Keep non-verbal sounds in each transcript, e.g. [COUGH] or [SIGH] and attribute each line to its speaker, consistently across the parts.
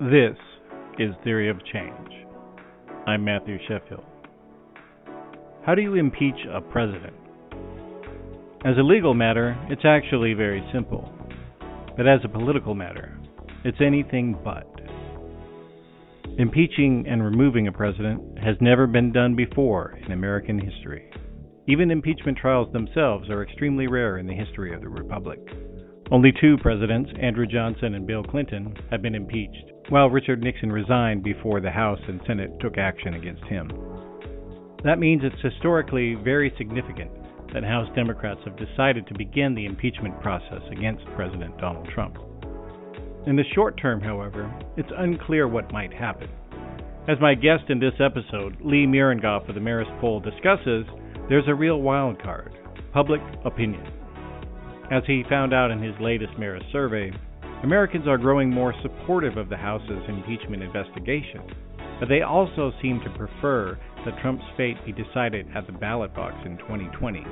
Speaker 1: This is Theory of Change. I'm Matthew Sheffield. How do you impeach a president? As a legal matter, it's actually very simple. But as a political matter, it's anything but. Impeaching and removing a president has never been done before in American history. Even impeachment trials themselves are extremely rare in the history of the Republic. Only two presidents, Andrew Johnson and Bill Clinton, have been impeached, while Richard Nixon resigned before the House and Senate took action against him. That means it's historically very significant that House Democrats have decided to begin the impeachment process against President Donald Trump. In the short term, however, it's unclear what might happen. As my guest in this episode, Lee Miringoff of the Marist poll discusses, there's a real wild card public opinion. As he found out in his latest Marist survey, Americans are growing more supportive of the House's impeachment investigation, but they also seem to prefer that Trump's fate be decided at the ballot box in 2020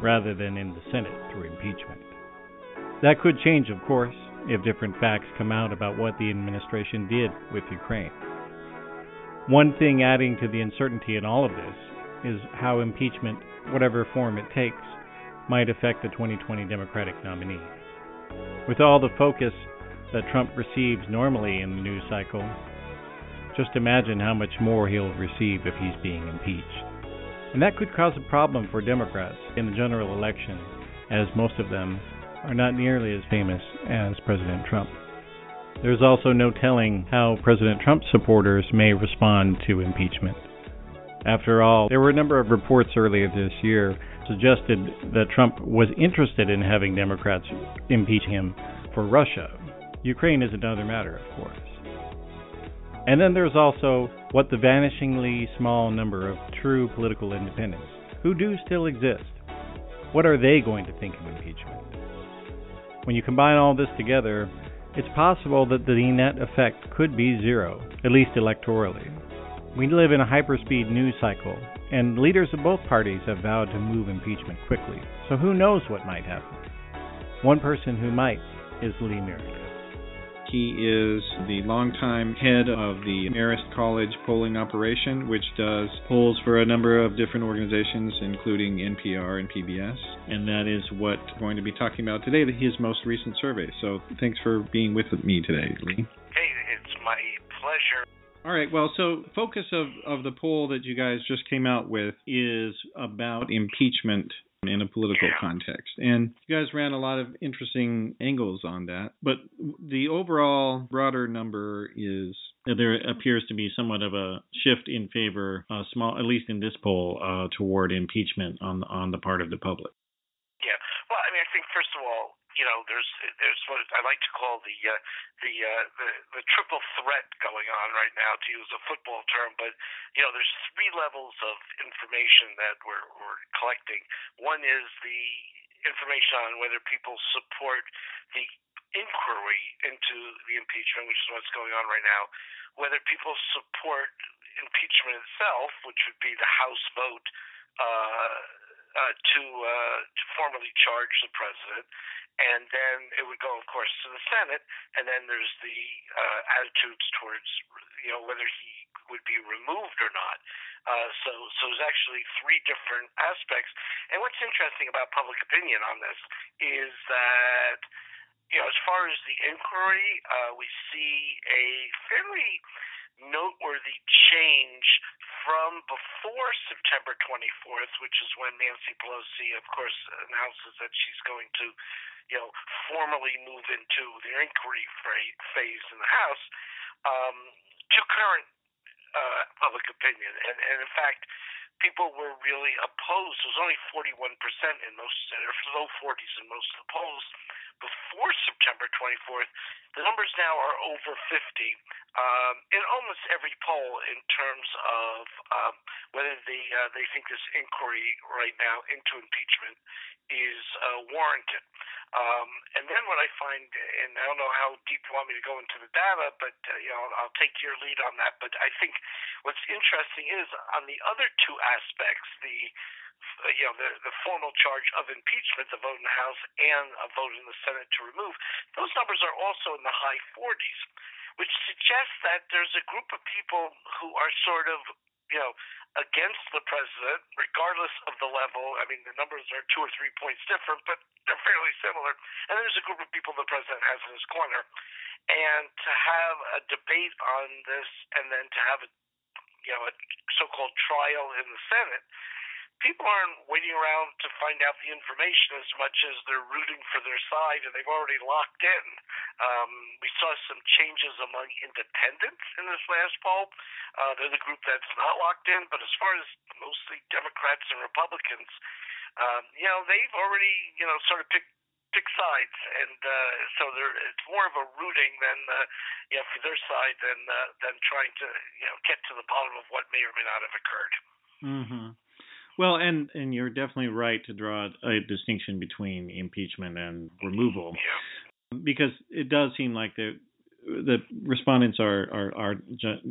Speaker 1: rather than in the Senate through impeachment. That could change, of course, if different facts come out about what the administration did with Ukraine. One thing adding to the uncertainty in all of this is how impeachment, whatever form it takes, might affect the 2020 Democratic nominee. With all the focus that Trump receives normally in the news cycle, just imagine how much more he'll receive if he's being impeached. And that could cause a problem for Democrats in the general election, as most of them are not nearly as famous as President Trump. There's also no telling how President Trump's supporters may respond to impeachment. After all, there were a number of reports earlier this year suggested that Trump was interested in having Democrats impeach him for Russia. Ukraine is another matter, of course. And then there's also what the vanishingly small number of true political independents, who do still exist, what are they going to think of impeachment? When you combine all this together, it's possible that the net effect could be zero, at least electorally. We live in a hyperspeed news cycle, and leaders of both parties have vowed to move impeachment quickly. So who knows what might happen? One person who might is Lee Merrick.
Speaker 2: He is the longtime head of the Marist College polling operation, which does polls for a number of different organizations, including NPR and PBS. And that is what we're going to be talking about today, his most recent survey. So thanks for being with me today, Lee.
Speaker 3: Hey, it's my pleasure.
Speaker 2: All right. Well, so focus of, of the poll that you guys just came out with is about impeachment in a political
Speaker 3: yeah.
Speaker 2: context. And you guys ran a lot of interesting angles on that. But the overall broader number is there appears to be somewhat of a shift in favor, uh, small, at least in this poll, uh, toward impeachment on on the part of the public.
Speaker 3: Yeah. Well, I mean, I think first of all, you know, there's there's what I like to call the uh, the, uh, the the triple threat going on right now, to use a football term. But you know, there's three levels of information that we're we're collecting. One is the information on whether people support the inquiry into the impeachment, which is what's going on right now. Whether people support impeachment itself, which would be the House vote. Uh, uh, to uh, to formally charge the president, and then it would go, of course, to the Senate, and then there's the uh, attitudes towards, you know, whether he would be removed or not. Uh, so, so there's actually three different aspects. And what's interesting about public opinion on this is that, you know, as far as the inquiry, uh, we see a fairly noteworthy change from before September 24th, which is when Nancy Pelosi, of course, announces that she's going to you know, formally move into the inquiry phase in the House, um, to current uh, public opinion. And, and in fact, people were really opposed. It was only 41% in most, or low 40s in most of the polls before September 24th. The numbers now are over 50 um, in almost every poll in terms of um, whether they uh, they think this inquiry right now into impeachment is uh, warranted. Um, and then what I find, and I don't know how deep you want me to go into the data, but uh, you know I'll, I'll take your lead on that. But I think what's interesting is on the other two aspects, the you know, the, the formal charge of impeachment, the vote in the House and a vote in the Senate to remove, those numbers are also in the high 40s. which suggests that there's a group of people who are sort of, you know, against the president, regardless of the level. I mean, the numbers are two or three points different, but they're fairly similar. And there's a group of people the president has in his corner. And to have a debate on this and then to have a, you know, a so-called trial in the Senate people aren't waiting around to find out the information as much as they're rooting for their side and they've already locked in. Um, we saw some changes among independents in this last poll. Uh, they're the group that's not locked in, but as far as mostly Democrats and Republicans, um, you know, they've already, you know, sort of picked pick sides, and uh, so there it's more of a rooting than uh, you know for their side than uh, than trying to you know get to the bottom of what may or may not have occurred.
Speaker 2: Mm-hmm. Well, and and you're definitely right to draw a distinction between impeachment and removal,
Speaker 3: yeah.
Speaker 2: because it does seem like the the respondents are are, are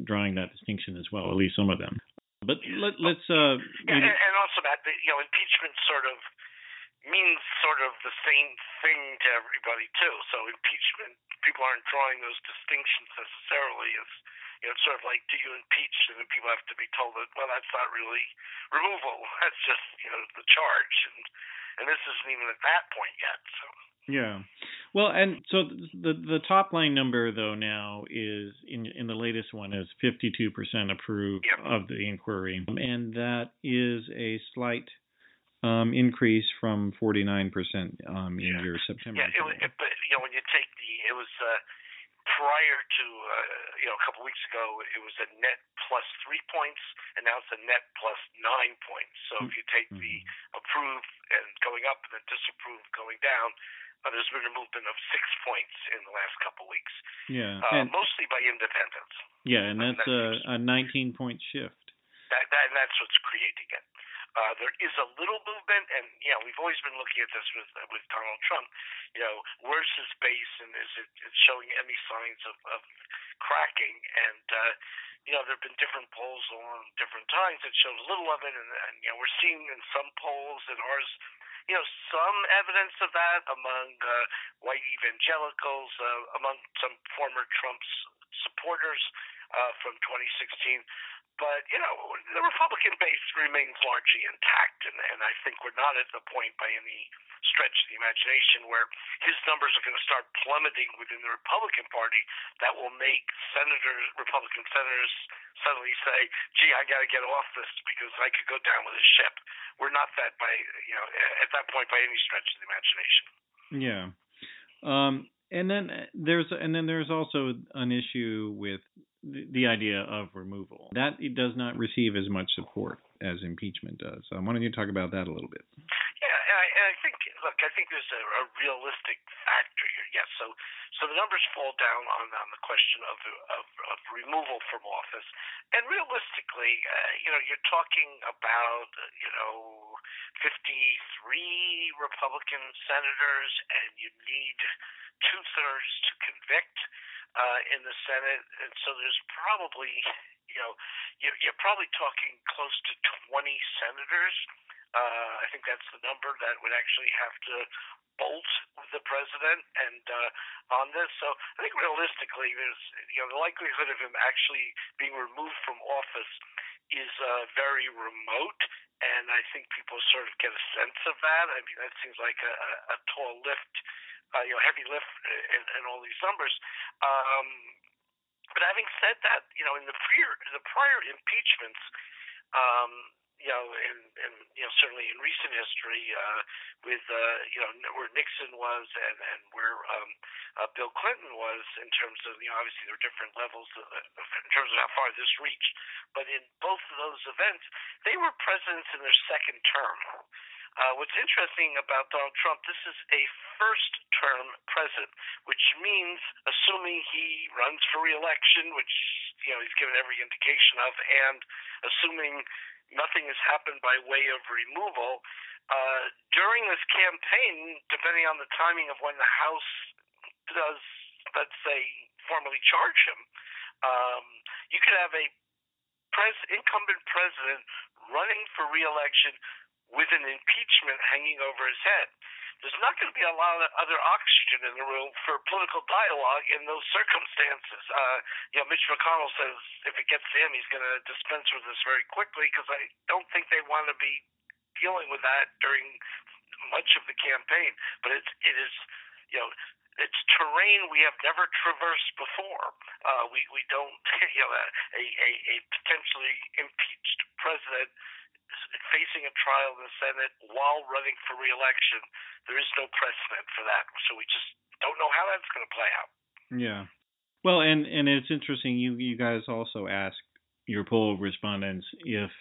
Speaker 2: drawing that distinction as well, at least some of them. But let, us uh,
Speaker 3: yeah, and, and also that you know impeachment sort of means sort of the same thing to everybody too. So impeachment, people aren't drawing those distinctions necessarily as you know, it's sort of like, do you impeach? And then people have to be told that, well, that's not really removal. [LAUGHS] That's just, you know, the charge. And, and this isn't even at that point yet. So.
Speaker 2: Yeah. Well, and so the the top line number though now is in in the latest one is 52% approved
Speaker 3: yep.
Speaker 2: of the inquiry, and that is a slight um, increase from 49% um, in
Speaker 3: yeah.
Speaker 2: your September.
Speaker 3: Yeah, it was, it, but you know when you take the it was uh, prior to uh, you know a couple weeks ago it was a net plus three points and now it's a net plus nine points so if you take mm-hmm. the approved and going up and the disapproved going down uh, there's been a movement of six points in the last couple weeks
Speaker 2: yeah
Speaker 3: uh, mostly by independents
Speaker 2: yeah and that's a, a 19 point shift
Speaker 3: that, that and that's what's creating it uh, there is a little movement, and know we've always been looking at this with with Donald Trump. You know, where's his base, and is it showing any signs of, of cracking? And uh, you know, there have been different polls along different times that showed a little of it, and, and you know we're seeing in some polls and ours you know, some evidence of that among uh, white evangelicals, uh, among some former Trump's supporters uh, from 2016. But, you know, the Republican base remains largely intact, and, and I think we're not at the point by any stretch of the imagination where his numbers are going to start plummeting within the Republican Party that will make senators, Republican senators, suddenly say, gee, I got to get off this because I could go down with a ship. We're not that by, you know, at that point by any stretch of the imagination.
Speaker 2: Yeah. Um, and then there's and then there's also an issue with the, idea of removal. That it does not receive as much support as impeachment does. So why don't you talk about that a little bit?
Speaker 3: Yeah, I, I think look, I think there's a, a realistic factor here. Yes, so so the numbers fall down on on the question of of, of removal from office, and realistically, uh, you know, you're talking about you know 53 Republican senators, and you need two thirds to convict uh, in the Senate, and so there's probably, you know, you're, probably talking close to 20 senators. Uh, I think that's the number that would actually have to bolt the president and uh, on this. So I think realistically, there's you know the likelihood of him actually being removed from office is uh, very remote, and I think people sort of get a sense of that. I mean, that seems like a, a tall lift uh, you know, heavy lift and, and all these numbers. Um, but having said that, you know, in the prior the prior impeachments, um, you know, and, and you know, certainly in recent history, uh, with uh, you know where Nixon was and and where um, uh, Bill Clinton was in terms of you know obviously there are different levels of, in terms of how far this reached, but in both of those events, they were presidents in their second term. Uh, what's interesting about Donald Trump, this is a first term president, which means, assuming he runs for reelection, which you know he's given every indication of, and assuming nothing has happened by way of removal, uh, during this campaign, depending on the timing of when the House does, let's say, formally charge him, um, you could have a pres- incumbent president running for reelection with an impeachment hanging over his head. there's not going to be a lot of other oxygen in the room for political dialogue in those circumstances. Uh, you know, Mitch McConnell says if it gets to him, he's going to dispense with this very quickly because I don't think they want to be dealing with that during much of the campaign. But it's it is you know it's terrain we have never traversed before. Uh, we we don't [LAUGHS] you know a, a a potentially impeached president facing a trial in the Senate while running for reelection. There is no precedent for that, so we just don't know how that's going to play out.
Speaker 2: Yeah. Well, and and it's interesting. You you guys also asked your poll respondents if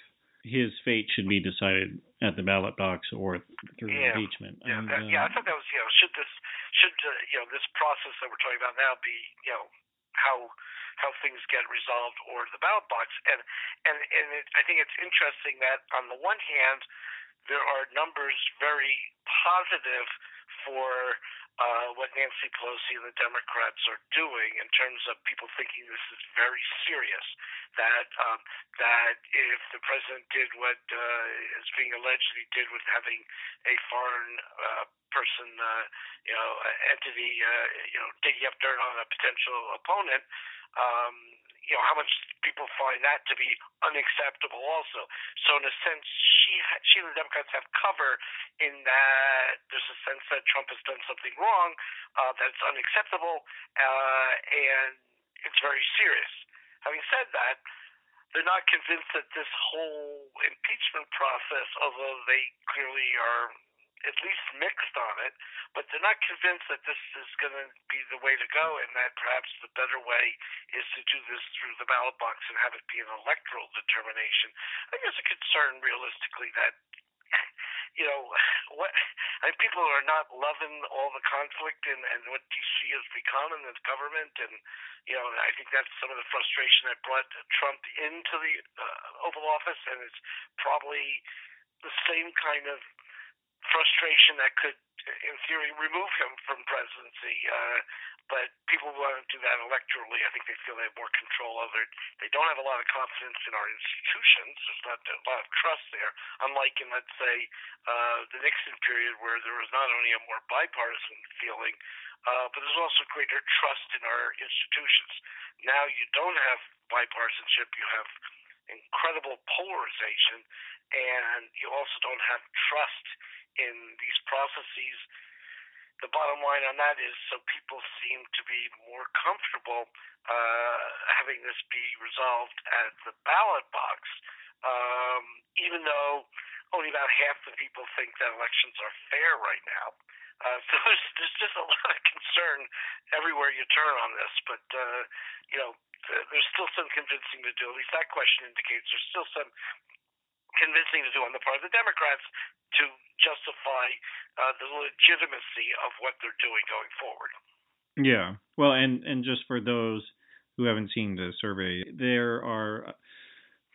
Speaker 2: his fate should be decided at the ballot box or through
Speaker 3: yeah.
Speaker 2: impeachment.
Speaker 3: Yeah,
Speaker 2: and,
Speaker 3: that,
Speaker 2: uh,
Speaker 3: yeah, I thought that was you know should this should uh, you know this process that we're talking about now be you know how how things get resolved or the ballot box. And and and it, I think it's interesting that on the one hand there are numbers very positive for uh, what Nancy Pelosi and the Democrats are doing in terms of people thinking this is very serious. That um, that if the president did what uh, is being alleged he did with having a foreign uh, person, uh, you know, entity, uh, you know, digging up dirt on a potential opponent, um, you know how much people find that to be unacceptable also so in a sense she she and the democrats have cover in that there's a sense that trump has done something wrong uh that's unacceptable uh and it's very serious having said that they're not convinced that this whole impeachment process although they clearly are at least mixed on it, but they're not convinced that this is going to be the way to go, and that perhaps the better way is to do this through the ballot box and have it be an electoral determination. I think there's a concern, realistically, that you know [SIGHS] what I mean, people are not loving all the conflict and and what DC has become in the government, and you know I think that's some of the frustration that brought Trump into the uh, Oval Office, and it's probably the same kind of frustration that could, in theory, remove him from presidency. Uh, but people want to do that electorally. I think they feel they have more control over it. They don't have a lot of confidence in our institutions. There's not a lot of trust there, unlike in, let's say, uh, the Nixon period, where there was not only a more bipartisan feeling, uh, but there's also greater trust in our institutions. Now you don't have bipartisanship. You have incredible polarization, and you also don't have trust in these processes. The bottom line on that is so people seem to be more comfortable uh, having this be resolved at the ballot box, um, even though only about half the people think that elections are fair right now. Uh, [LAUGHS] so there's, there's just a lot of concern everywhere you turn on this, but uh, you know there's still some convincing to do. At least that question indicates there's still some convincing to do on the part of the Democrats to justify uh, the legitimacy of what they're doing going forward.
Speaker 2: Yeah. Well, and and just for those who haven't seen the survey, there are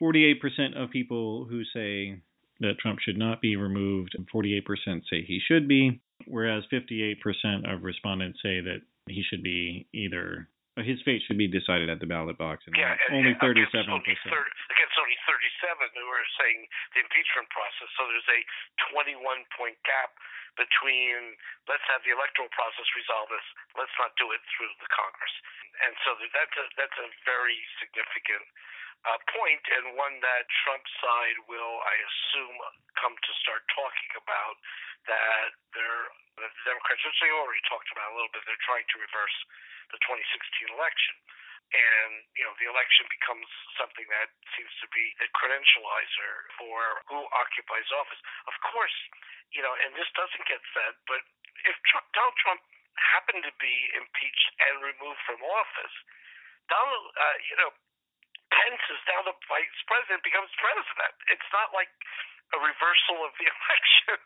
Speaker 2: 48% of people who say that Trump should not be removed, and 48% say he should be, whereas 58% of respondents say that he should be either his fate should be decided at the ballot box, and
Speaker 3: yeah,
Speaker 2: only 37%.
Speaker 3: Against only, 30, against only 37 who are saying the impeachment process. So there's a 21 point gap between let's have the electoral process resolve this, let's not do it through the Congress. And so that's a that's a very significant uh, point, and one that Trump's side will, I assume, come to start talking about. That they're the Democrats, which they already talked about a little bit, they're trying to reverse the 2016 election. And, you know, the election becomes something that seems to be a credentializer for who occupies office. Of course, you know, and this doesn't get said, but if Trump, Donald Trump happened to be impeached and removed from office, Donald, uh, you know, Pence is now the vice president, becomes president. It's not like a reversal of the [LAUGHS] election.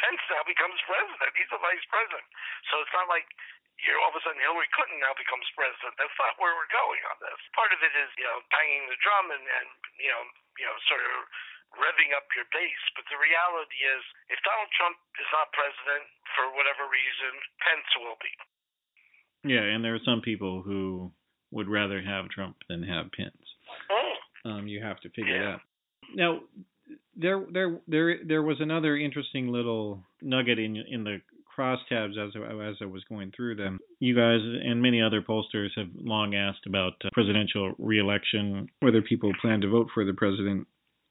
Speaker 3: Pence now becomes president. He's the vice president. So it's not like you know, all of a sudden Hillary Clinton now becomes president. That's not where we're going on this. Part of it is, you know, banging the drum and, and you know, you know, sort of revving up your base. But the reality is, if Donald Trump is not president for whatever reason, Pence will be.
Speaker 2: Yeah, and there are some people who would rather have Trump than have Pence. Um, you have to figure
Speaker 3: Yeah.
Speaker 2: that. Now, there there there there was another interesting little nugget in in the crosstabs as as I was going through them. You guys and many other pollsters have long asked about uh, presidential reelection, whether people plan to vote for the president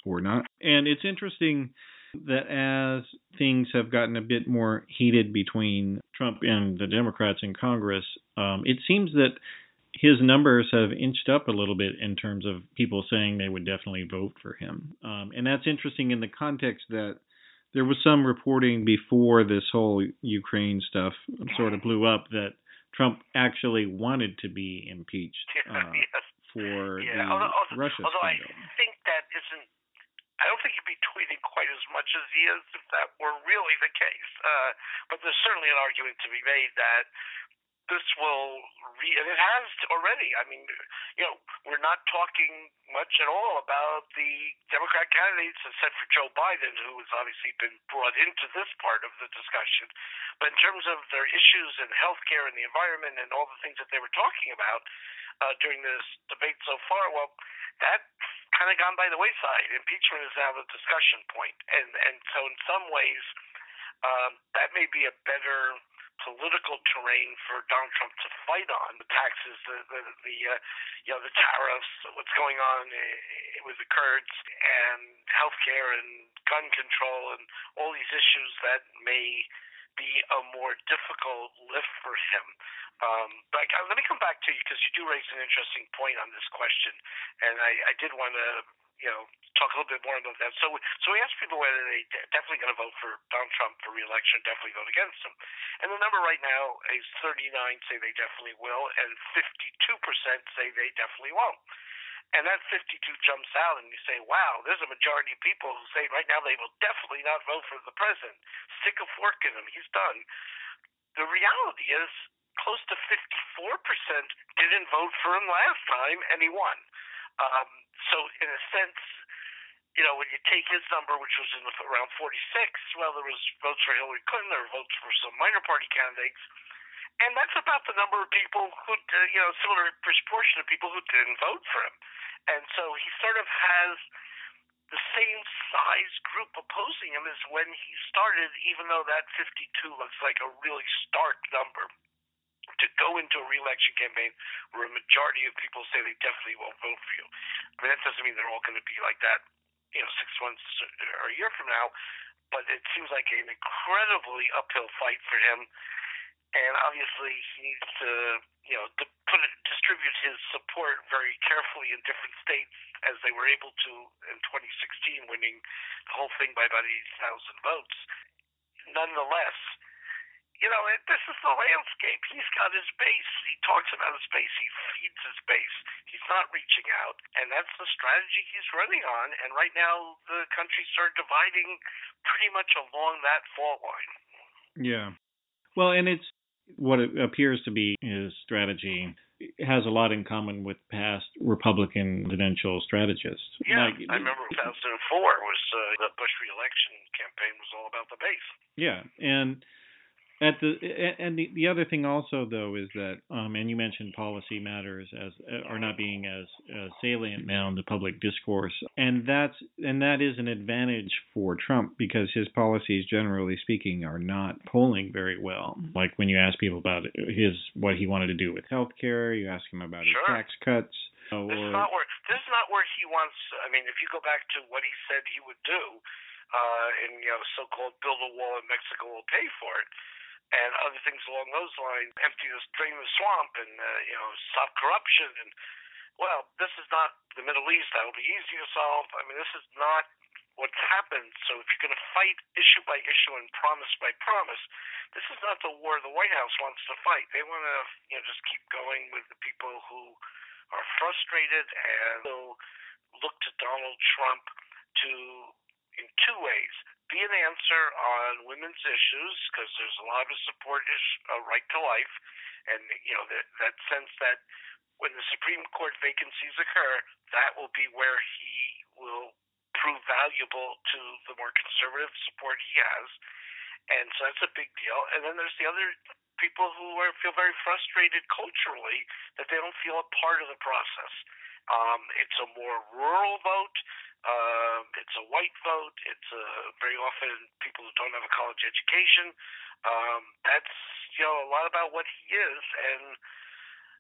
Speaker 2: or not. And it's interesting that as things have gotten a bit more heated between Trump and the Democrats in Congress, um, it seems that his numbers have inched up a little bit in terms of people saying they would definitely vote for him. Um, and that's interesting in the context that there was some reporting before this whole Ukraine stuff sort of blew up that Trump actually wanted to be impeached [LAUGHS] uh,
Speaker 3: yes.
Speaker 2: for
Speaker 3: yeah.
Speaker 2: the
Speaker 3: although, although,
Speaker 2: Russia
Speaker 3: although
Speaker 2: scandal.
Speaker 3: I think that isn't. I don't think he'd be tweeting quite as much as he is if that were really the case. Uh, but there's certainly an argument to be made that this will re and it has already. I mean, you know, we're not talking much at all about the Democrat candidates except for Joe Biden, who has obviously been brought into this part of the discussion. But in terms of their issues in healthcare and the environment and all the things that they were talking about uh, during this debate so far, well, that kind of gone by the wayside. Impeachment is now the discussion point, and and so in some ways, um, that may be a better political terrain for Donald Trump to fight on the taxes, the the, the uh, you know the tariffs, what's going on uh, with the Kurds, and healthcare and gun control, and all these issues that may be a more difficult lift for him. Um, but I, let me come back to you because you do raise an interesting point on this question, and I, I did want to you know, talk a little bit more about that. So, so we asked people whether they de- definitely going to vote for Donald Trump for reelection, definitely vote against him. And the number right now is 39 say they definitely will, and 52% say they definitely won't. And that 52 jumps out, and you say, wow, there's a majority of people who say right now they will definitely not vote for the president. Stick a fork in him. He's done. The reality is, close to 54% didn't vote for him last time, and he won. Um, so, in a sense, you know, when you take his number, which was in the, around 46, well, there was votes for Hillary Clinton, there were votes for some minor party candidates, and that's about the number of people who, uh, you know, similar proportion of people who didn't vote for him. And so he sort of has the same size group opposing him as when he started, even though that 52 looks like a really stark number to go into a reelection campaign where a majority of people say they definitely won't vote for you. I mean, that doesn't mean they're all going to be like that, you know, six months or a year from now, but it seems like an incredibly uphill fight for him. And obviously, he needs to, you know, to put it, distribute his support very carefully in different states, as they were able to in 2016, winning the whole thing by about 80,000 votes. Nonetheless, you know, it, this is the landscape. He's got his base. He talks about his base. He feeds his base. He's not reaching out, and that's the strategy he's running on. And right now, the countries are dividing pretty much along that fault line.
Speaker 2: Yeah. Well, and it's what it appears to be his strategy has a lot in common with past Republican presidential strategists.
Speaker 3: Yeah,
Speaker 2: like,
Speaker 3: I remember 2004 was uh, the Bush reelection campaign was all about the base.
Speaker 2: Yeah, and at the and the, the other thing also though is that um, and you mentioned policy matters as are not being as, as salient now in the public discourse and that's and that is an advantage for Trump because his policies generally speaking are not polling very well. Like when you ask people about his what he wanted to do with health care you ask him about
Speaker 3: sure.
Speaker 2: his tax cuts
Speaker 3: or, this is not where this is not where he wants I mean if you go back to what he said he would do uh, in you know so-called build a wall and Mexico will pay for it and other things along those lines, empty the drain the swamp, and uh, you know stop corruption. And well, this is not the Middle East. That will be easy to solve. I mean, this is not what's happened. So if you're going to fight issue by issue and promise by promise, this is not the war the White House wants to fight. They want to you know just keep going with the people who are frustrated and will look to Donald Trump to in two ways be an answer on women's issues because there's a lot of support is uh, right to life, and you know that that sense that when the Supreme Court vacancies occur, that will be where he will prove valuable to the more conservative support he has, and so that's a big deal. And then there's the other people who are, feel very frustrated culturally that they don't feel a part of the process. Um, it's a more rural vote. Um, it's a white vote. It's uh, very often people who don't have a college education. Um, that's you know a lot about what he is, and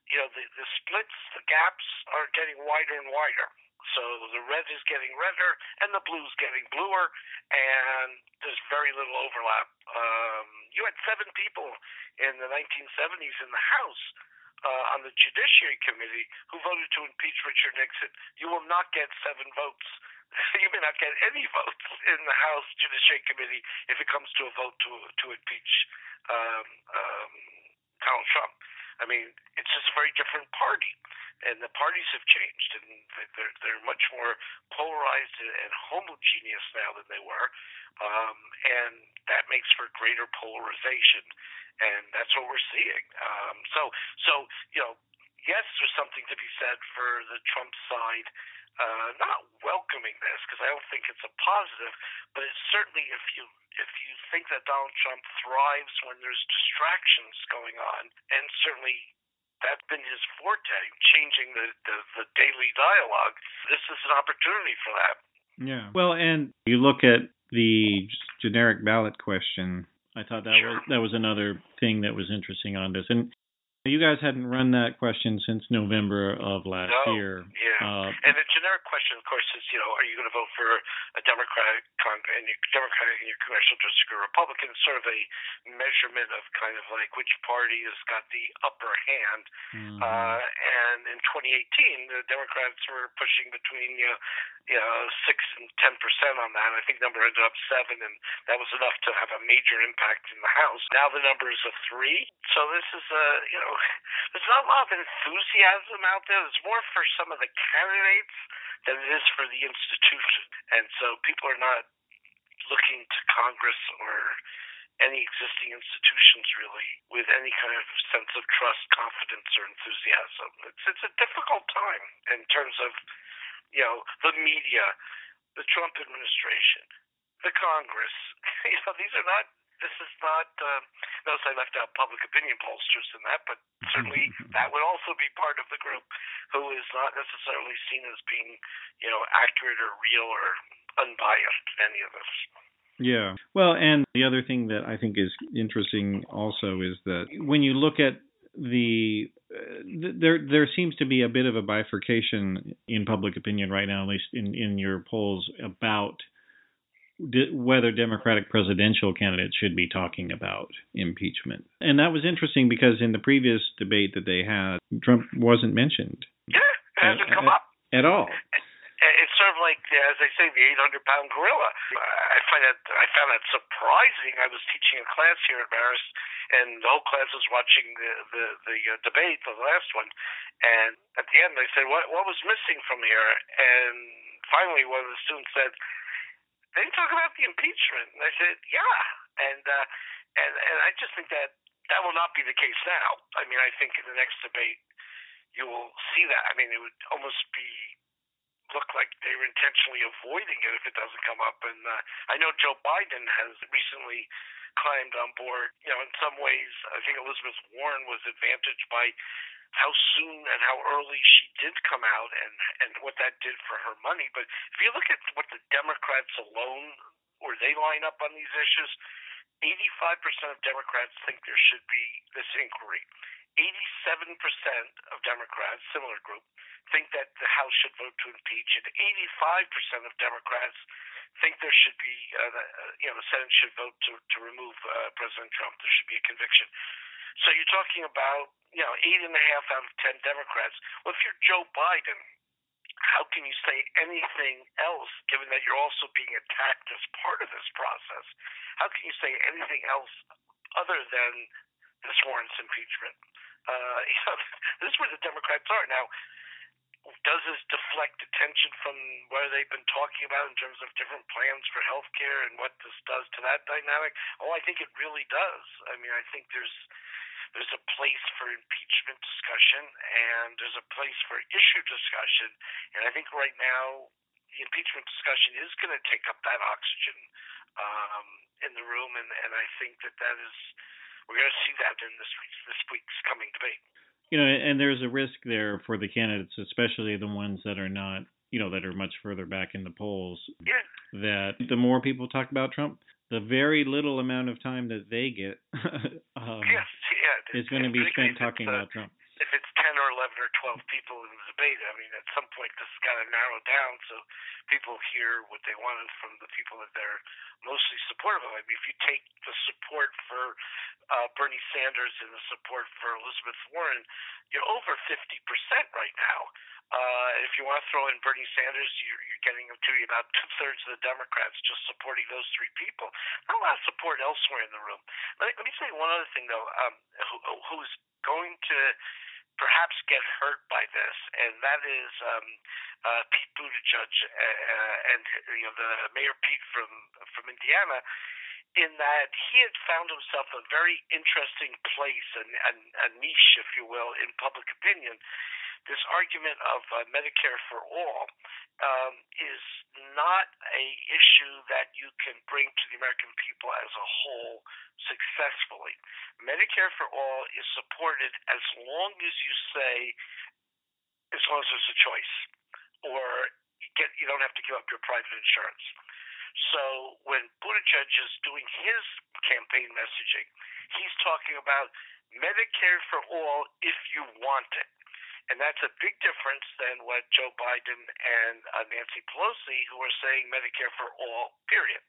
Speaker 3: you know the the splits, the gaps are getting wider and wider. So the red is getting redder, and the blue is getting bluer, and there's very little overlap. Um, you had seven people in the 1970s in the House uh, on the Judiciary Committee who voted to impeach Richard Nixon. You will not get seven votes [LAUGHS] you may not get any votes in the House Judiciary Committee if it comes to a vote to to impeach um, um, Donald Trump. I mean, it's just a very different party, and the parties have changed, and they're they're much more polarized and homogeneous now than they were, um, and that makes for greater polarization, and that's what we're seeing. Um, so, so you know, yes, there's something to be said for the Trump side uh, not welcoming this because I don't think it's a positive, but it's certainly if you if you think that Donald Trump thrives when there's distractions going on, and certainly that's been his forte, changing the, the, the daily dialogue. This is an opportunity for that.
Speaker 2: Yeah. Well, and you look at the generic ballot question. I thought that sure. was that was another thing that was interesting on this, and you guys hadn't run that question since November of last
Speaker 3: no,
Speaker 2: year.
Speaker 3: Yeah. Uh, and the generic question, of course, is you know, are you going to vote for a Democratic con- in your Democratic in your congressional district or Republican? Sort of a measurement of kind of like which party has got the upper hand. Mm-hmm. Uh, and in 2018, the Democrats were pushing between you know, you know six and ten percent on that. I think the number ended up seven, and that was enough to have a major impact in the House. Now the number is a three. So this is a you know [LAUGHS] there's not a lot of enthusiasm out there. It's more for some of the candidates than it is for the institution. And so people are not looking to Congress or any existing institutions really with any kind of sense of trust, confidence, or enthusiasm. It's it's a difficult time in terms of you know the media, the Trump administration, the Congress. [LAUGHS] You know these are not this is not. Uh, notice I left out public opinion pollsters in that, but [LAUGHS] certainly that would also be part of the group who is not necessarily seen as being, you know, accurate or real or unbiased. Any of this.
Speaker 2: Yeah. Well, and the other thing that I think is interesting also is that when you look at the uh, there there seems to be a bit of a bifurcation in public opinion right now, at least in in your polls about whether Democratic presidential candidates should be talking about impeachment. And that was interesting because in the previous debate that they had, Trump wasn't mentioned. [LAUGHS]
Speaker 3: Yeah, hasn't come up
Speaker 2: at all.
Speaker 3: It's sort of like, as they say, the 800 pound gorilla. I find that I found that surprising. I was teaching a class here at Marist, and the whole class was watching the the, the uh, debate, the last one. And at the end, they said, "What what was missing from here?" And finally, one of the students said, they talk about the impeachment. And I said, yeah. And, uh, and, and I just think that that will not be the case now. I mean, I think in the next debate, you will see that. I mean, it would almost be look like they were intentionally avoiding it if it doesn't come up. And uh, I know Joe Biden has recently climbed on board. You know, in some ways, I think Elizabeth Warren was advantaged by how soon and how early she did come out and and what that did for her money. But if you look at what the Democrats alone, where they line up on these issues, 85% of Democrats think there should be this inquiry. 87% of Democrats, similar group, think that the House should vote to impeach, and 85% of Democrats think there should be, uh, the, uh, you know, the Senate should vote to to remove uh, President Trump. There should be a conviction. So you're talking about, you know, eight and a half out of ten Democrats. Well, if you're Joe Biden, how can you say anything else, given that you're also being attacked as part of this process? How can you say anything else other than this warrants impeachment? Uh, [LAUGHS] you know, this is where the Democrats are now. Does this deflect attention from where they've been talking about in terms of different plans for health care and what this does to that dynamic? Oh, I think it really does. I mean, I think there's there's a place for impeachment discussion and there's a place for issue discussion. And I think right now the impeachment discussion is going to take up that oxygen um, in the room, and, and I think that that is we're going to see that in this week's, this week's coming debate.
Speaker 2: You know, and there's a risk there for the candidates, especially the ones that are not you know that are much further back in the polls
Speaker 3: Yeah.
Speaker 2: that the more people talk about Trump, the very little amount of time that they get [LAUGHS] um,
Speaker 3: yes. Yeah.
Speaker 2: is going to be spent talking
Speaker 3: uh,
Speaker 2: about Trump.
Speaker 3: if it's 10 or 11 or 12 people in the debate, I mean, at some point this has got to narrow down so people hear what they wanted from the people that they're mostly supportive of. I mean, if you take the support for uh, Bernie Sanders and the support for Elizabeth Warren, you're over 50% right now. Uh, if you want to throw in Bernie Sanders, you're, you're getting to about two thirds of the Democrats just supporting those three people. Not a lot of support elsewhere in the room. Let, let me say one other thing, though, um, who, who's going to perhaps get hurt by this, and that is um, uh, Pete Buttigieg uh, and you know the Mayor Pete from from Indiana. In that he had found himself a very interesting place, a, a, a niche, if you will, in public opinion. This argument of uh, Medicare for all um, is not a issue that you can bring to the American people as a whole successfully. Medicare for all is supported as long as you say, as long as there's a choice, or you get you don't have to give up your private insurance. So when Buttigieg is doing his campaign messaging, he's talking about Medicare for all if you want it. And that's a big difference than what Joe Biden and uh, Nancy Pelosi, who are saying Medicare for all, period.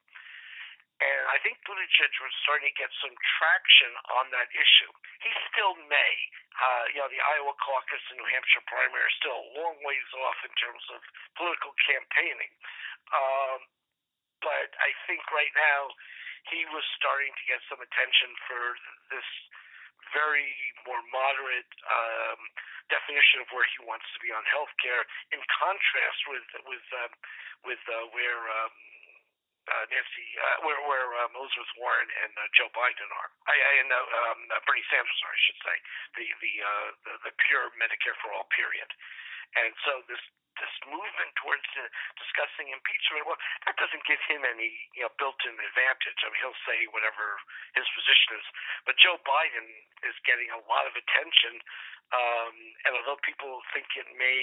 Speaker 3: And I think Buttigieg was starting to get some traction on that issue. He still may. Uh, you know, the Iowa caucus and New Hampshire primary are still a long ways off in terms of political campaigning. Um, but I think right now he was starting to get some attention for this very more moderate um, definition of where he wants to be on health care, in contrast with with um, with uh, where um, uh, Nancy, uh, where where um, Elizabeth Warren and uh, Joe Biden are. I, I and uh, um, uh, Bernie Sanders are, I should say, the the, uh, the the pure Medicare for all period. And so this this movement towards uh, discussing impeachment, well, that doesn't give him any you know built-in advantage. I mean, he'll say whatever his position is, but Joe Biden is getting a lot of attention. Um, and although people think it may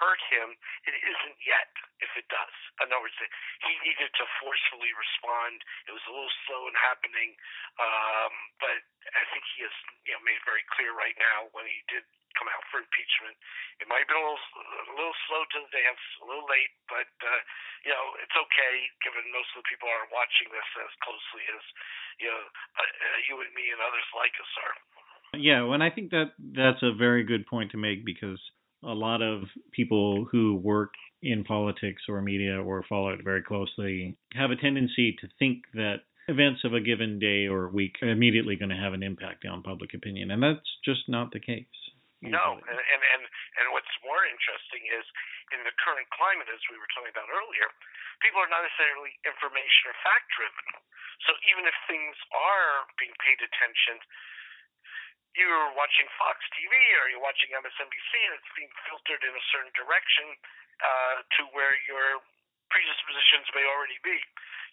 Speaker 3: hurt him, it isn't yet. If it does, in other words, he needed to forcefully respond. It was a little slow in happening, um, but I think he has you know made very clear right now when he did come out for impeachment. It might have been a little, a little slow to the dance, a little late, but uh, you know it's okay given most of the people aren't watching this as closely as you know uh, you and me and others like us are.
Speaker 2: Yeah, and I think that that's a very good point to make because a lot of people who work in politics or media or follow it very closely have a tendency to think that events of a given day or week are immediately going to have an impact on public opinion, and that's just not the case.
Speaker 3: No, and, and and and what's more interesting is in the current climate, as we were talking about earlier, people are not necessarily information or fact driven. So even if things are being paid attention, you're watching Fox TV or you're watching MSNBC, and it's being filtered in a certain direction uh, to where your predispositions may already be.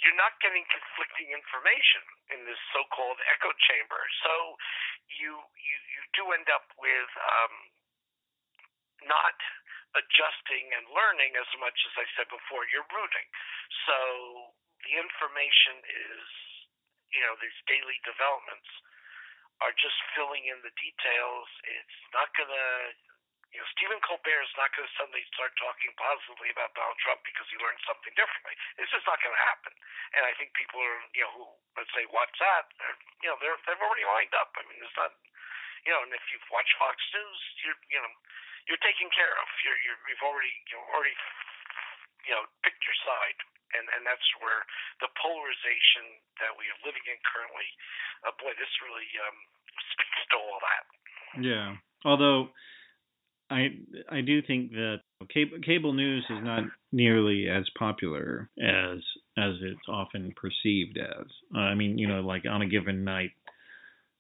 Speaker 3: You're not getting conflicting information in this so-called echo chamber. So you you you do end up with um, not adjusting and learning as much as I said before. You're rooting. So the information is, you know, these daily developments are just filling in the details. It's not to, you know, Stephen Colbert is not going to suddenly start talking positively about Donald Trump because he learned something differently. It's just not going to happen. And I think people are, you know, who let's say watch that, are, you know, they're they've already lined up. I mean, it's not, you know, and if you've watched Fox News, you're, you know, you're taken care of. You're, you're you've already you've already, you know, picked your side. And, and that's where the polarization that we are living in currently, uh, boy, this really um, speaks to all that.
Speaker 2: Yeah. Although I I do think that cable, cable news is not nearly as popular as as it's often perceived as. I mean, you know, like on a given night,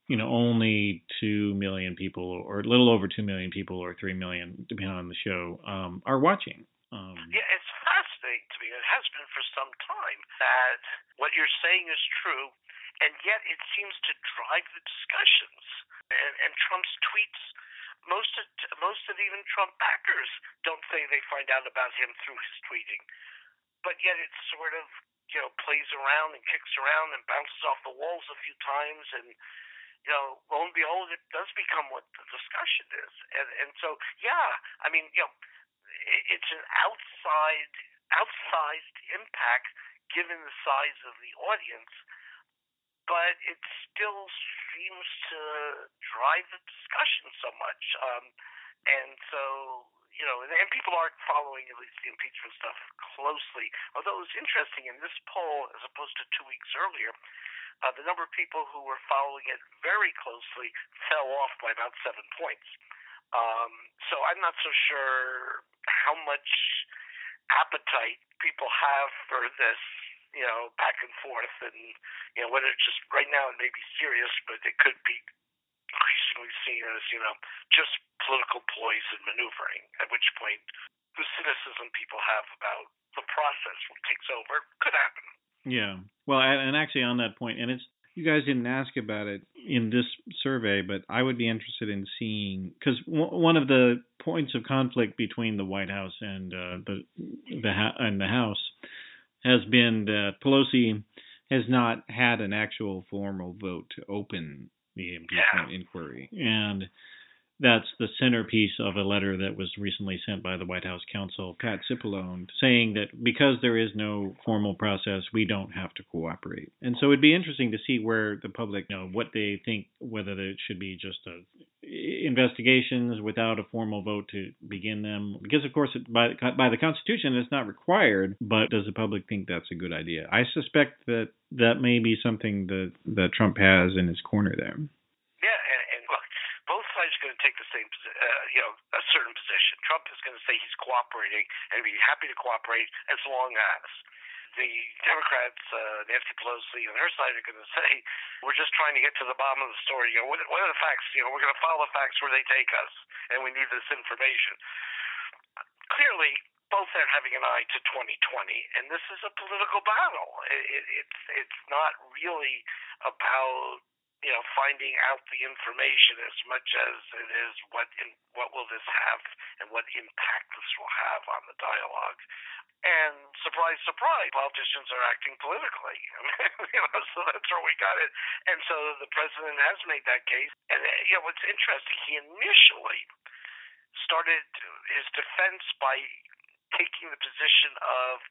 Speaker 2: you know, only two million people, or a little over two million people, or three million, depending on the show, um, are watching. Um,
Speaker 3: yeah, it's fascinating to me. It has been for some time that what you're saying is true, and yet it seems to drive the discussions. And, and Trump's tweets most of, most of even Trump backers don't say they find out about him through his tweeting, but yet it sort of you know plays around and kicks around and bounces off the walls a few times. And you know, lo and behold, it does become what the discussion is. And and so, yeah, I mean, you know, it's an outside outsized impact given the size of the audience, but it still seems to drive the discussion so much. Um, and so, you know, and, and people are following at least the impeachment stuff closely. Although it was interesting in this poll, as opposed to two weeks earlier, uh, the number of people who were following it very closely fell off by about seven points. Um, so I'm not so sure how much appetite people have for this, you know, back and forth, and you know whether it's just right now it may be serious, but it could be increasingly seen as you know just political poise and maneuvering. At which point, the cynicism people have about the process what takes over could happen.
Speaker 2: Yeah. Well, and actually on that point, and it's you guys didn't ask about it in this survey, but I would be interested in seeing because one of the points of conflict between the White House and uh, the the and the House has been that Pelosi has not had an actual formal vote to open the impeachment yeah. inquiry, and that's the centerpiece of a letter that was recently sent by the White House counsel, Pat Cipollone, saying that because there is no formal process, we don't have to cooperate. And so it'd be interesting to see where the public, you know, what they think, whether it should be just a, investigations without a formal vote to begin them. Because of course, it, by by the Constitution, it's not required. But does the public think that's a good idea? I suspect that that may be something that that Trump has in his corner there
Speaker 3: take the same, uh, you know, a certain position. Trump is going to say he's cooperating and be happy to cooperate as long as the Democrats, uh, Nancy Pelosi and her side are going to say, we're just trying to get to the bottom of the story. You know, what, what are the facts? You know, we're going to follow the facts where they take us, and we need this information. Clearly, both are having an eye to 2020, and this is a political battle. It, it, it's it's not really about you know, finding out the information as much as it is what in, what will this have and what impact this will have on the dialogue. And surprise, surprise, politicians are acting politically. [LAUGHS] You know, so that's where we got it. And so the president has made that case. And uh, you know, what's interesting, he initially started his defense by taking the position of,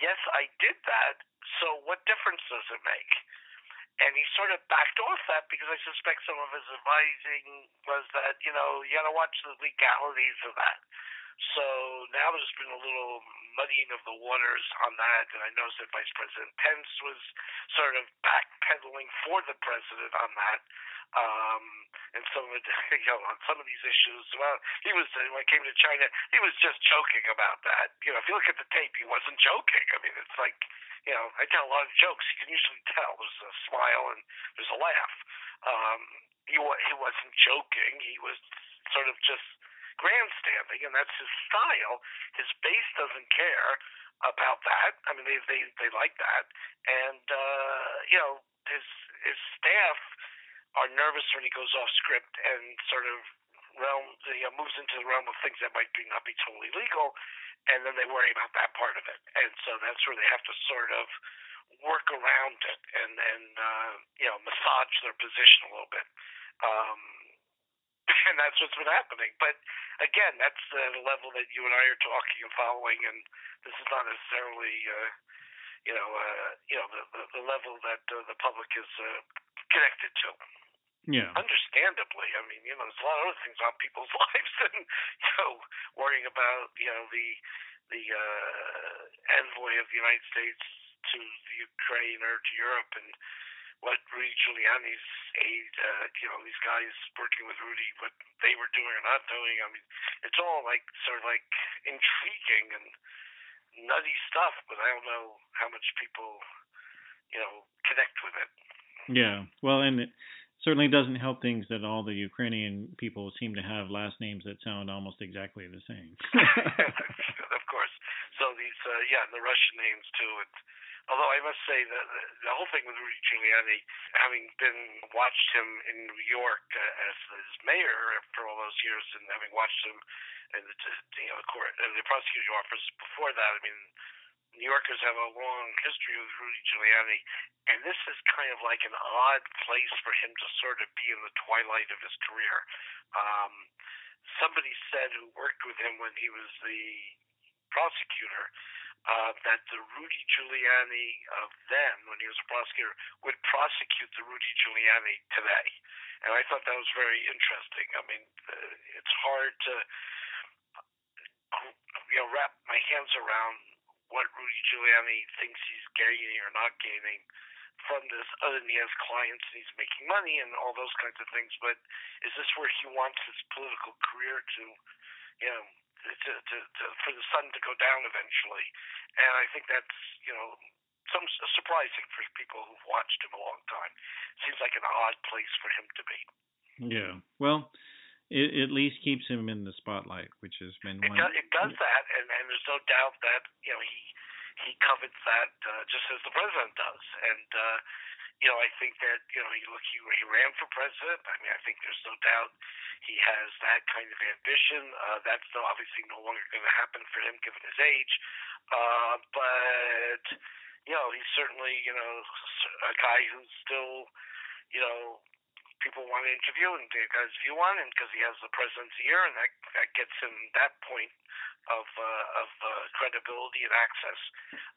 Speaker 3: yes, I did that. So what difference does it make? And he sort of backed off that because I suspect some of his advising was that you know you got to watch the legalities of that. So now there's been a little muddying of the waters on that, and I noticed that Vice President Pence was sort of backpedaling for the president on that. Um, and some of it, [LAUGHS] you know, on some of these issues, well, he was when it came to China, he was just joking about that. You know, if you look at the tape, he wasn't joking. I mean, it's like you know, I tell a lot of jokes. You can usually tell there's a smile and there's a laugh. Um, he he wasn't joking. He was sort of just grandstanding, and that's his style. His base doesn't care about that. I mean, they they they like that, and uh, you know, his his staff are nervous when he goes off script and sort of realm you know, moves into the realm of things that might be not be totally legal and then they worry about that part of it. And so that's where they have to sort of work around it and and uh, you know massage their position a little bit. Um, [LAUGHS] and that's what's been happening. But again, that's the level that you and I are talking and following, and this is not necessarily, uh, you know, uh, you know, the, the, the level that uh, the public is uh, connected to.
Speaker 2: Yeah.
Speaker 3: Understandably, I mean, you know, there's a lot of other things on people's [LAUGHS] lives than you know worrying about you know the the uh, envoy of the United States to the Ukraine or to Europe and what Rudy Giuliani's aide, uh, you know, these guys working with Rudy, what they were doing or not doing. I mean, it's all like sort of like intriguing and nutty stuff, but I don't know how much people, you know, connect with it.
Speaker 2: Yeah, well, and it certainly doesn't help things that all the Ukrainian people seem to have last names that sound almost exactly the same. [LAUGHS]
Speaker 3: of course. So these, uh, yeah, the Russian names too. It's Although I must say that the whole thing with Rudy Giuliani, having been watched him in New York uh, as his mayor for all those years, and having watched him in the you know the court, uh, the prosecuting office before that, I mean. New Yorkers have a long history with Rudy Giuliani, and this is kind of like an odd place for him to sort of be in the twilight of his career. Um, somebody said who worked with him when he was the prosecutor uh, that the Rudy Giuliani of then, when he was a prosecutor, would prosecute the Rudy Giuliani today. And I thought that was very interesting. I mean, uh, it's hard to you know wrap my hands around what Rudy Giuliani thinks he's gaining or not gaining from this, other than he has clients and he's making money and all those kinds of things. But is this where he wants his political career to, you know, to, to, to, for the sun to go down eventually. And I think that's you know some surprising for people who've watched him a long time. Seems like an odd place for him to be.
Speaker 2: Yeah. Well. It at least keeps him in the spotlight, which has been
Speaker 3: one. It does, it does that, and, and there's no doubt that you know he he covets that uh, just as the president does, and uh, you know, I think that you know, he look, he, he ran for president. I mean, I think there's no doubt he has that kind of ambition. Uh, that's no, obviously no longer going to happen for him given his age. Uh, but you know, he's certainly you know a guy who's still you know people want to interview and get his view on, and because he has the president's ear, and that that gets him that point of uh, of uh, credibility and access,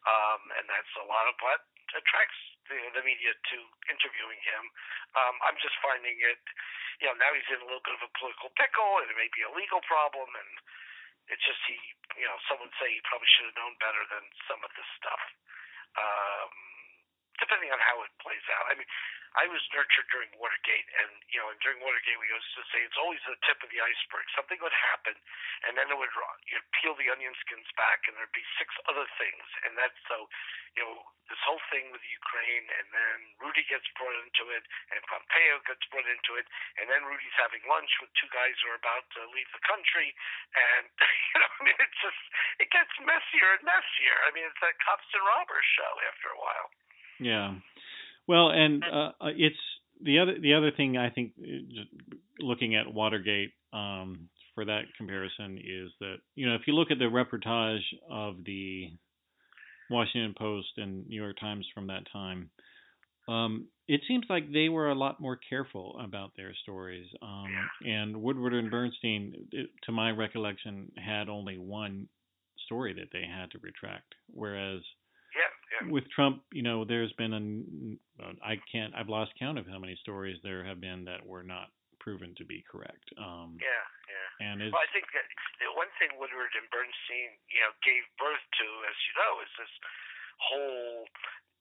Speaker 3: um, and that's a lot of what attracts the, the media to interviewing him. Um, I'm just finding it, you know, now he's in a little bit of a political pickle, and it may be a legal problem, and it's just he, you know, some would say he probably should have known better than some of this stuff. Um, depending on how it plays out. I mean, I was nurtured during Watergate, and you know, and during Watergate, we used to say it's always the tip of the iceberg. Something would happen, and then it would you'd peel the onion skins back, and there'd be six other things, and that's so, you know, this whole thing with Ukraine, and then Rudy gets brought into it, and Pompeo gets brought into it, and then Rudy's having lunch with two guys who are about to leave the country, and [LAUGHS] you know, I mean, it's just it gets messier and messier. I mean, it's a cops and robbers show after a while.
Speaker 2: Yeah. Well, and uh, uh, it's the other the other thing I think uh, looking at Watergate um, for that comparison is that you know if you look at the reportage of the Washington Post and New York Times from that time, um, it seems like they were a lot more careful about their stories. Um, and Woodward and Bernstein, it, to my recollection, had only one story that they had to retract, whereas with Trump, you know, there's been a I can't I've lost count of how many stories there have been that were not proven to be correct. Um,
Speaker 3: yeah, yeah.
Speaker 2: And
Speaker 3: well, I think that the one thing Woodward and Bernstein, you know, gave birth to, as you know, is this whole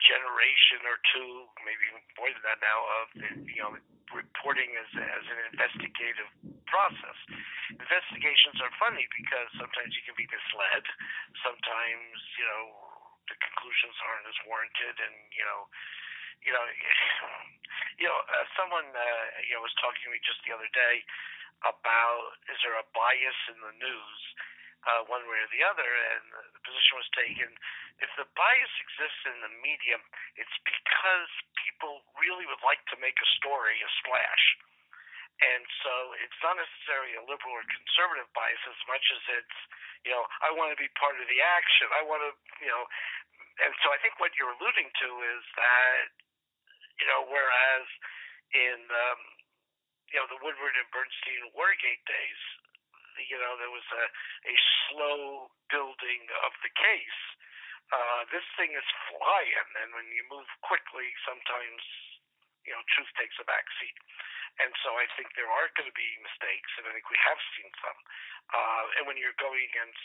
Speaker 3: generation or two, maybe more than that now, of you know reporting as as an investigative process. Investigations are funny because sometimes you can be misled. Sometimes you know the conclusions aren't as warranted, and you know, you know, [SIGHS] you know, uh, someone uh, you know was talking to me just the other day about is there a bias in the news, uh, one way or the other, and the position was taken. If the bias exists in the media, it's because people really would like to make a story a splash. And so it's not necessarily a liberal or conservative bias as much as it's, you know, I want to be part of the action. I want to, you know, and so I think what you're alluding to is that, you know, whereas in, um, you know, the Woodward and Bernstein Watergate days, you know, there was a, a slow building of the case. Uh, this thing is flying, and when you move quickly, sometimes, you know, truth takes a back seat. And so I think there are going to be mistakes, and I think we have seen some. Uh, and when you're going against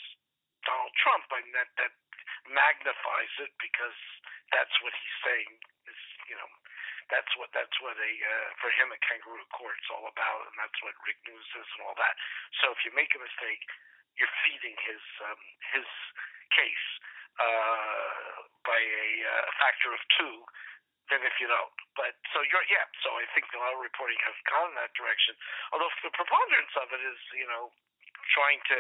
Speaker 3: Donald Trump, I mean, that, that magnifies it because that's what he's saying is, you know, that's what that's what a uh, for him a kangaroo court's all about, and that's what Rick News is and all that. So if you make a mistake, you're feeding his um, his case uh, by a uh, factor of two than if you don't. But so you're yeah. So I think a lot of reporting has gone in that direction. Although the preponderance of it is you know trying to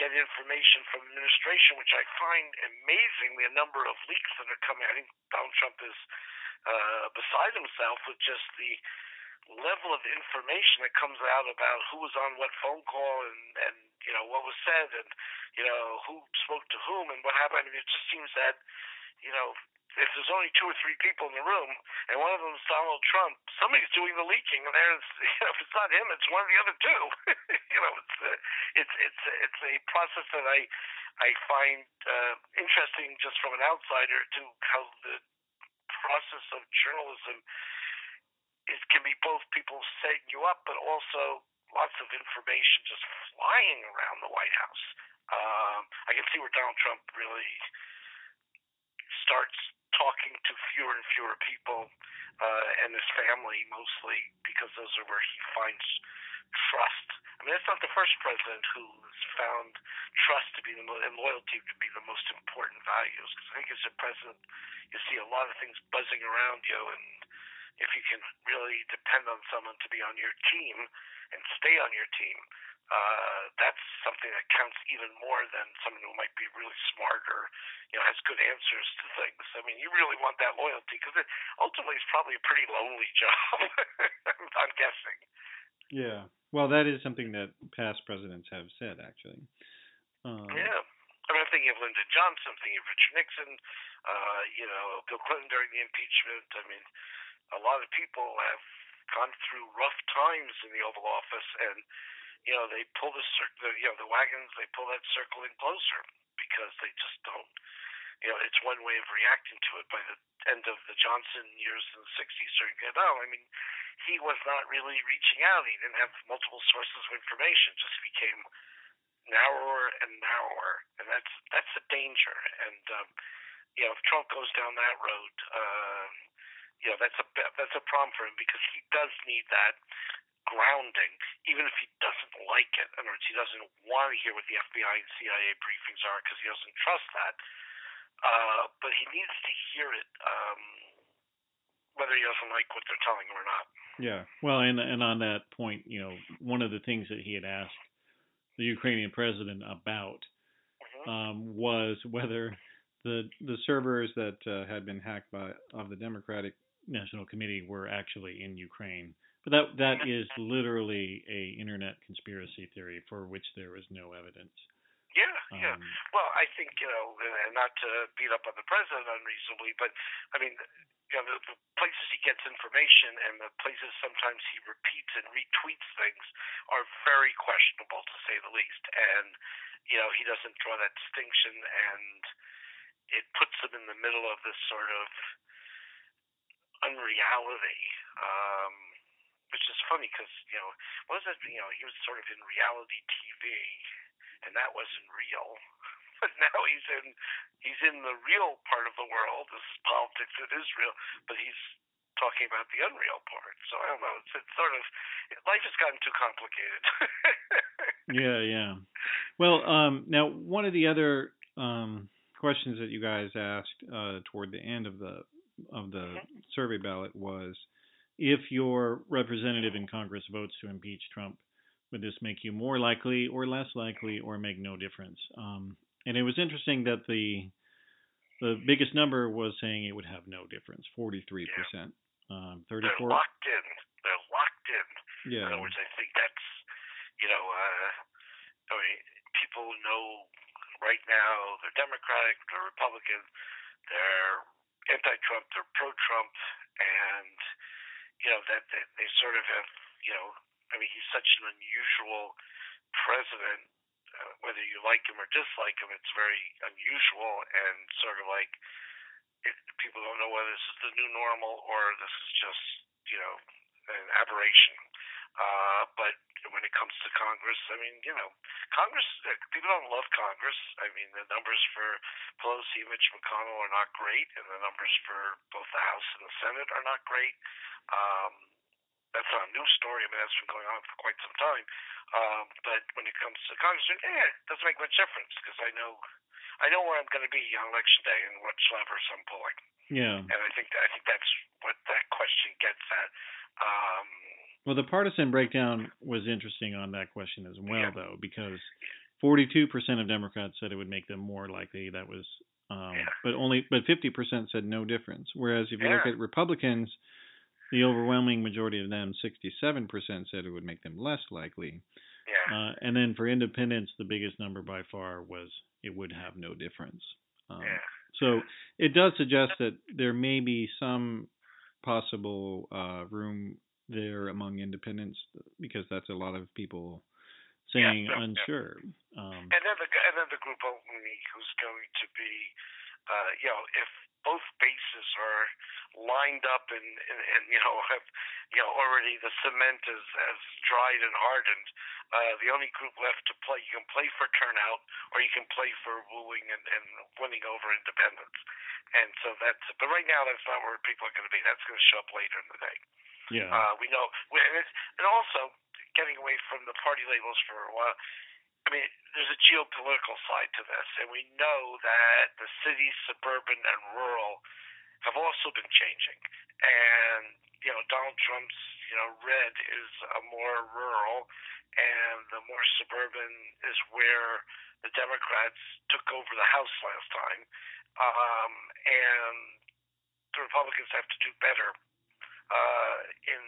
Speaker 3: get information from administration, which I find amazingly a number of leaks that are coming. I think Donald Trump is uh, beside himself with just the level of information that comes out about who was on what phone call and and you know what was said and you know who spoke to whom and what happened. I mean, it just seems that you know if there's only two or three people in the room and one of them is Donald Trump, somebody's doing the leaking, and there's [LAUGHS] you know if it's not him, it's one of the other two. [LAUGHS] you know, it's uh, it's it's it's a process that I I find uh, interesting just from an outsider to how the process of journalism is can be both people setting you up, but also lots of information just flying around the White House. Um, I can see where Donald Trump really starts talking to fewer and fewer people uh, and his family mostly because those are where he finds trust. I mean, that's not the first president who has found trust to be the mo- and loyalty to be the most important values. Because I think as a president, you see a lot of things buzzing around you, and if you can really depend on someone to be on your team and stay on your team, uh, that's something that counts even more than someone who might be really smart or you know has good answers to things. I mean, you really want that loyalty because it ultimately it's probably a pretty lonely [LAUGHS] job. I'm guessing.
Speaker 2: Yeah. Well, that is something that past presidents have said, actually.
Speaker 3: Um, yeah. I mean, I'm thinking of Lyndon Johnson, I'm thinking of Richard Nixon, uh, you know, Bill Clinton during the impeachment. I mean, a lot of people have gone through rough times in the Oval Office, and you know, they pull the, the you know the wagons, they pull that circle in closer because they just don't. You know, it's one way of reacting to it. By the end of the Johnson years in the '60s during Vietnam, I mean, he was not really reaching out. He didn't have multiple sources of information. Just became narrower and narrower, and that's that's a danger. And um, you know, if Trump goes down that road, uh, you know, that's a that's a problem for him because he does need that grounding, even if he doesn't like it. In other words, he doesn't want to hear what the FBI and CIA briefings are because he doesn't trust that. Uh, but he needs to hear it, um, whether he doesn't like what they're telling him or not.
Speaker 2: Yeah. Well, and and on that point, you know, one of the things that he had asked the Ukrainian president about mm-hmm. um, was whether the the servers that uh, had been hacked by of the Democratic National Committee were actually in Ukraine. But that that is literally a internet conspiracy theory for which there is no evidence.
Speaker 3: Yeah, yeah. Um, well, I think you know, and not to beat up on the president unreasonably, but I mean, you know, the, the places he gets information and the places sometimes he repeats and retweets things are very questionable to say the least. And you know, he doesn't draw that distinction, and it puts him in the middle of this sort of unreality. Um, which is funny because you know was it? You know, he was sort of in reality TV, and that wasn't real. [LAUGHS] But now he's in he's in the real part of the world. This is politics in Israel, but he's talking about the unreal part. So I don't know. It's, it's sort of life has gotten too complicated. [LAUGHS]
Speaker 2: yeah, yeah. Well, um, now one of the other um, questions that you guys asked uh, toward the end of the of the mm-hmm. survey ballot was if your representative in Congress votes to impeach Trump, would this make you more likely or less likely or make no difference? Um, and it was interesting that the the biggest number was saying it would have no difference, 43%. Um, 34.
Speaker 3: They're locked in. They're locked in.
Speaker 2: Yeah.
Speaker 3: In other words, I think that's, you know, uh, I mean, people know right now they're Democratic, they're Republican, they're anti-Trump, they're pro-Trump, and you know that they, they sort of have you know I mean he's such an unusual president uh, whether you like him or dislike him it's very unusual and sort of like it, people don't know whether this is the new normal or this is just you know an aberration uh, but when it comes to Congress, I mean, you know, Congress, uh, people don't love Congress. I mean, the numbers for Pelosi and Mitch McConnell are not great, and the numbers for both the House and the Senate are not great. Um, that's not a new story. I mean, that's been going on for quite some time. Um, but when it comes to Congress, eh, it doesn't make much difference because I know, I know where I'm going to be on election day and what levers I'm pulling.
Speaker 2: Yeah.
Speaker 3: And I think I think that's what that question gets at. Um,
Speaker 2: well, the partisan breakdown was interesting on that question as well, yeah. though, because 42% of Democrats said it would make them more likely. That was, um,
Speaker 3: Yeah.
Speaker 2: but only, but 50% said no difference. Whereas if you look at Republicans, the overwhelming majority of them, 67%, said it would make them less likely.
Speaker 3: Yeah.
Speaker 2: Uh, and then for independents, the biggest number by far was it would have no difference. Um,
Speaker 3: yeah.
Speaker 2: so it does suggest that there may be some possible uh, room there among independents because that's a lot of people saying
Speaker 3: Yeah, yeah, yeah.
Speaker 2: unsure. Um,
Speaker 3: And then the and then the group only who's going to be, uh, you know, if both bases are lined up and, and, and you know [LAUGHS] have you know already the cement is has dried and hardened. Uh, the only group left to play, you can play for turnout or you can play for wooing and, and winning over independents. And so that's, but right now that's not where people are going to be. That's going to show up later in the day.
Speaker 2: Yeah.
Speaker 3: Uh, we know, and, and also getting away from the party labels for a while. I mean, there's a geopolitical side to this, and we know that the cities, suburban, and rural have also been changing. And you know, Donald Trump's you know red is a more rural, and the more suburban is where the Democrats took over the House last time, um, and the Republicans have to do better uh, in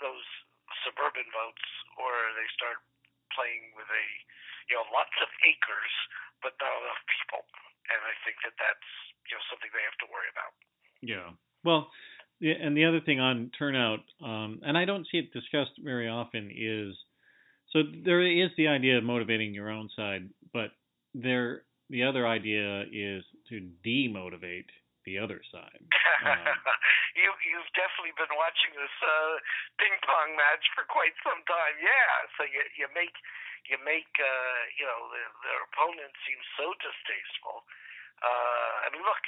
Speaker 3: those suburban votes, or they start playing with a you know lots of acres but not enough people, and I think that that's you know something they have to worry about.
Speaker 2: Yeah. Well, and the other thing on turnout, um, and I don't see it discussed very often, is so there is the idea of motivating your own side, but there the other idea is to demotivate the other side. [LAUGHS] Um,
Speaker 3: you you've definitely been watching this uh, ping pong match for quite some time. Yeah, so you you make you make uh, you know the, their opponent seem so distasteful. Uh, I mean, look,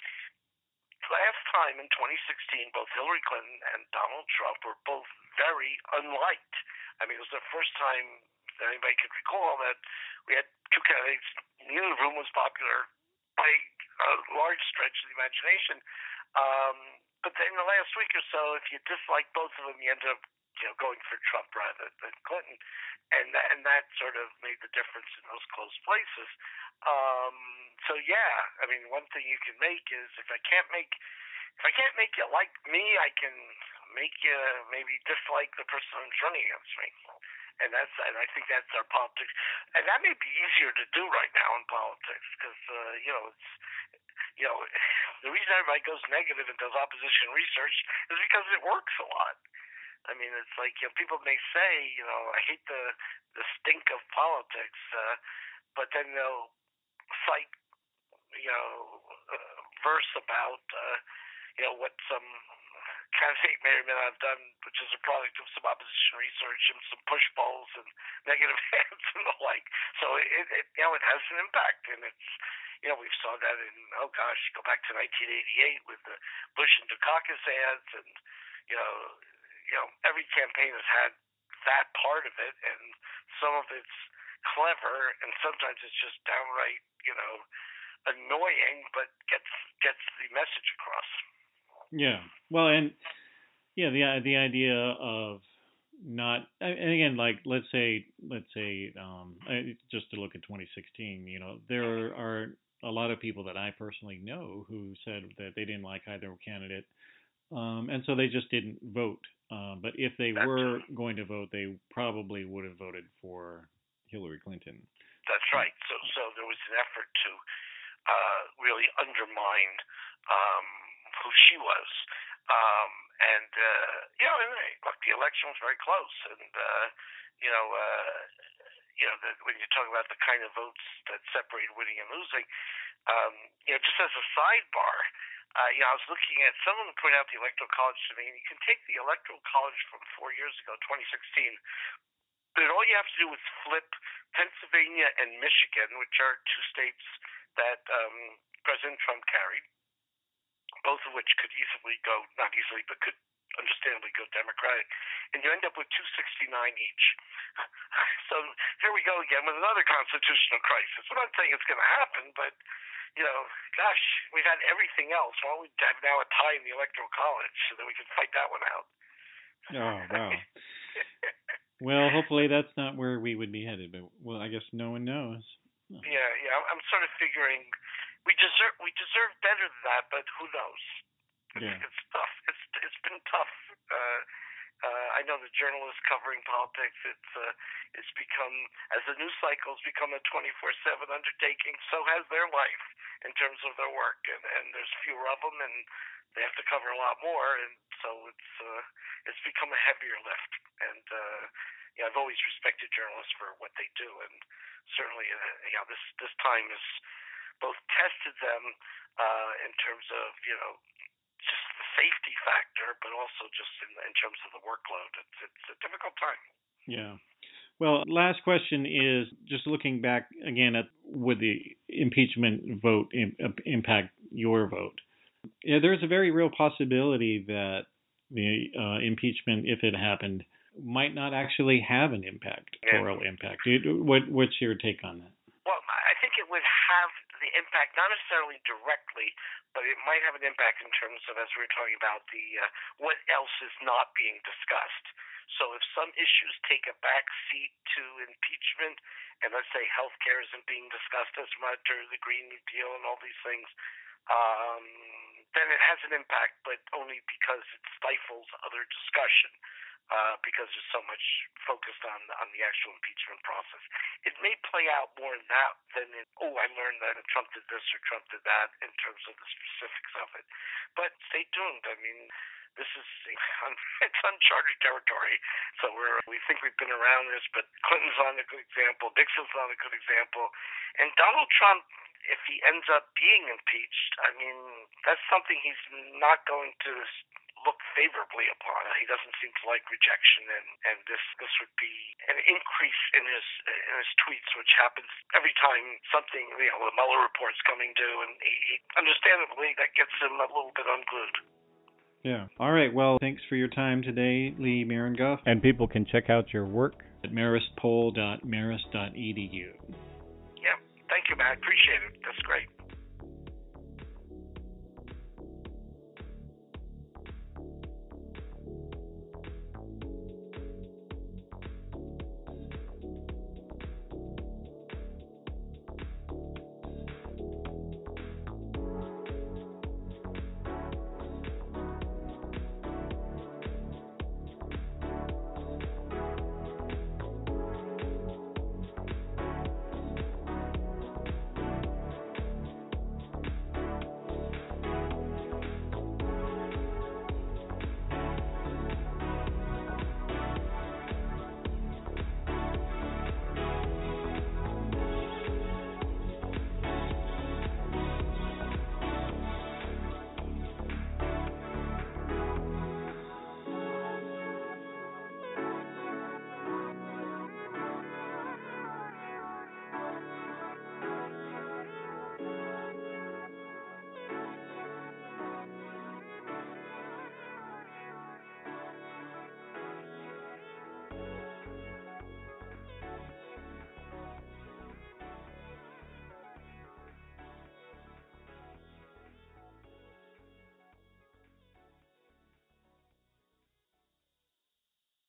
Speaker 3: last time in 2016, both Hillary Clinton and Donald Trump were both very unliked. I mean, it was the first time that anybody could recall that we had two candidates. Neither of whom was popular by a large stretch of the imagination. Um, but in the last week or so, if you dislike both of them, you ended up you know going for Trump rather than Clinton, and that, and that sort of made the difference in those close places. Um, so yeah, I mean, one thing you can make is if I can't make if I can't make you like me, I can make you maybe dislike the person who's running against me. And that's and I think that's our politics, and that may be easier to do right now in politics because uh, you know it's you know [LAUGHS] the reason everybody goes negative and does opposition research is because it works a lot. I mean, it's like you know, people may say, you know, I hate the the stink of politics, uh, but then they'll cite, you know, a verse about, uh, you know, what some may or may not have done, which is a product of some opposition research and some push polls and [LAUGHS] negative ads and the like. So it, it you know, it has an impact, and it's you know, we saw that in oh gosh, go back to 1988 with the Bush and Dukakis ads, and you know, you know, every campaign has had that part of it, and some of it's clever, and sometimes it's just downright, you know, annoying, but gets gets the message across.
Speaker 2: Yeah. Well, and yeah, the the idea of not and again like let's say let's say um just to look at 2016 you know there are a lot of people that I personally know who said that they didn't like either candidate um and so they just didn't vote um but if they
Speaker 3: That's
Speaker 2: were going to vote they probably would have voted for Hillary Clinton
Speaker 3: That's right. So so there was an effort to uh, really undermine um, who she was. Um, and uh, you know, look, the election was very close, and uh, you know, uh, you know, the, when you talk about the kind of votes that separate winning and losing, um, you know, just as a sidebar, uh, you know, I was looking at someone pointed out the electoral college to me, and you can take the electoral college from four years ago, 2016. But all you have to do is flip Pennsylvania and Michigan, which are two states that um, President Trump carried, both of which could easily go, not easily, but could understandably go Democratic, and you end up with 269 each. [LAUGHS] So here we go again with another constitutional crisis. I'm not saying it's going to happen, but you know, gosh, we've had everything else. Why don't we have now a tie in the electoral college so that we can fight that one out?
Speaker 2: oh wow Well, hopefully that's not where we would be headed, but well, I guess no one knows.
Speaker 3: Yeah, yeah. I'm sort of figuring we deserve we deserve better than that, but who knows?
Speaker 2: Yeah.
Speaker 3: It's tough. It's it's been tough. Uh, uh, I know the journalists covering politics. It's uh, it's become as the news cycle's become a 24/7 undertaking. So has their life in terms of their work, and and there's fewer of them, and they have to cover a lot more, and so it's uh, it's become a heavier lift. And uh, yeah, I've always respected journalists for what they do, and certainly, uh, yeah, this this time has both tested them uh, in terms of you know just the safety factor, but also just in, in terms of the workload. It's it's a difficult time.
Speaker 2: Yeah. Well, last question is just looking back again at would the impeachment vote Im- impact your vote? Yeah, there's a very real possibility that the uh, impeachment, if it happened, might not actually have an impact, yeah. impact. What, what's your take on that?
Speaker 3: Well, I think it would have the impact, not necessarily directly, but it might have an impact in terms of, as we were talking about, the uh, what else is not being discussed. So if some issues take a back seat to impeachment, and let's say healthcare isn't being discussed as much, or the Green New Deal and all these things, um, then it has an impact, but only because it stifles other discussion. Uh, because there's so much focused on on the actual impeachment process. It may play out more in that than in oh I learned that Trump did this or Trump did that in terms of the specifics of it. But stay tuned. I mean, this is [LAUGHS] it's uncharted territory. So we're we think we've been around this, but Clinton's not a good example. Nixon's not a good example, and Donald Trump if he ends up being impeached, I mean, that's something he's not going to look favorably upon. He doesn't seem to like rejection, and and this this would be an increase in his in his tweets, which happens every time something you know the Mueller report's coming due, and he, he understandably that gets him a little bit unglued.
Speaker 2: Yeah. All right. Well, thanks for your time today, Lee Miringoff.
Speaker 1: And people can check out your work
Speaker 2: at maristpoll.marist.edu. Yeah.
Speaker 3: Thank you, Matt. Appreciate it. That's great.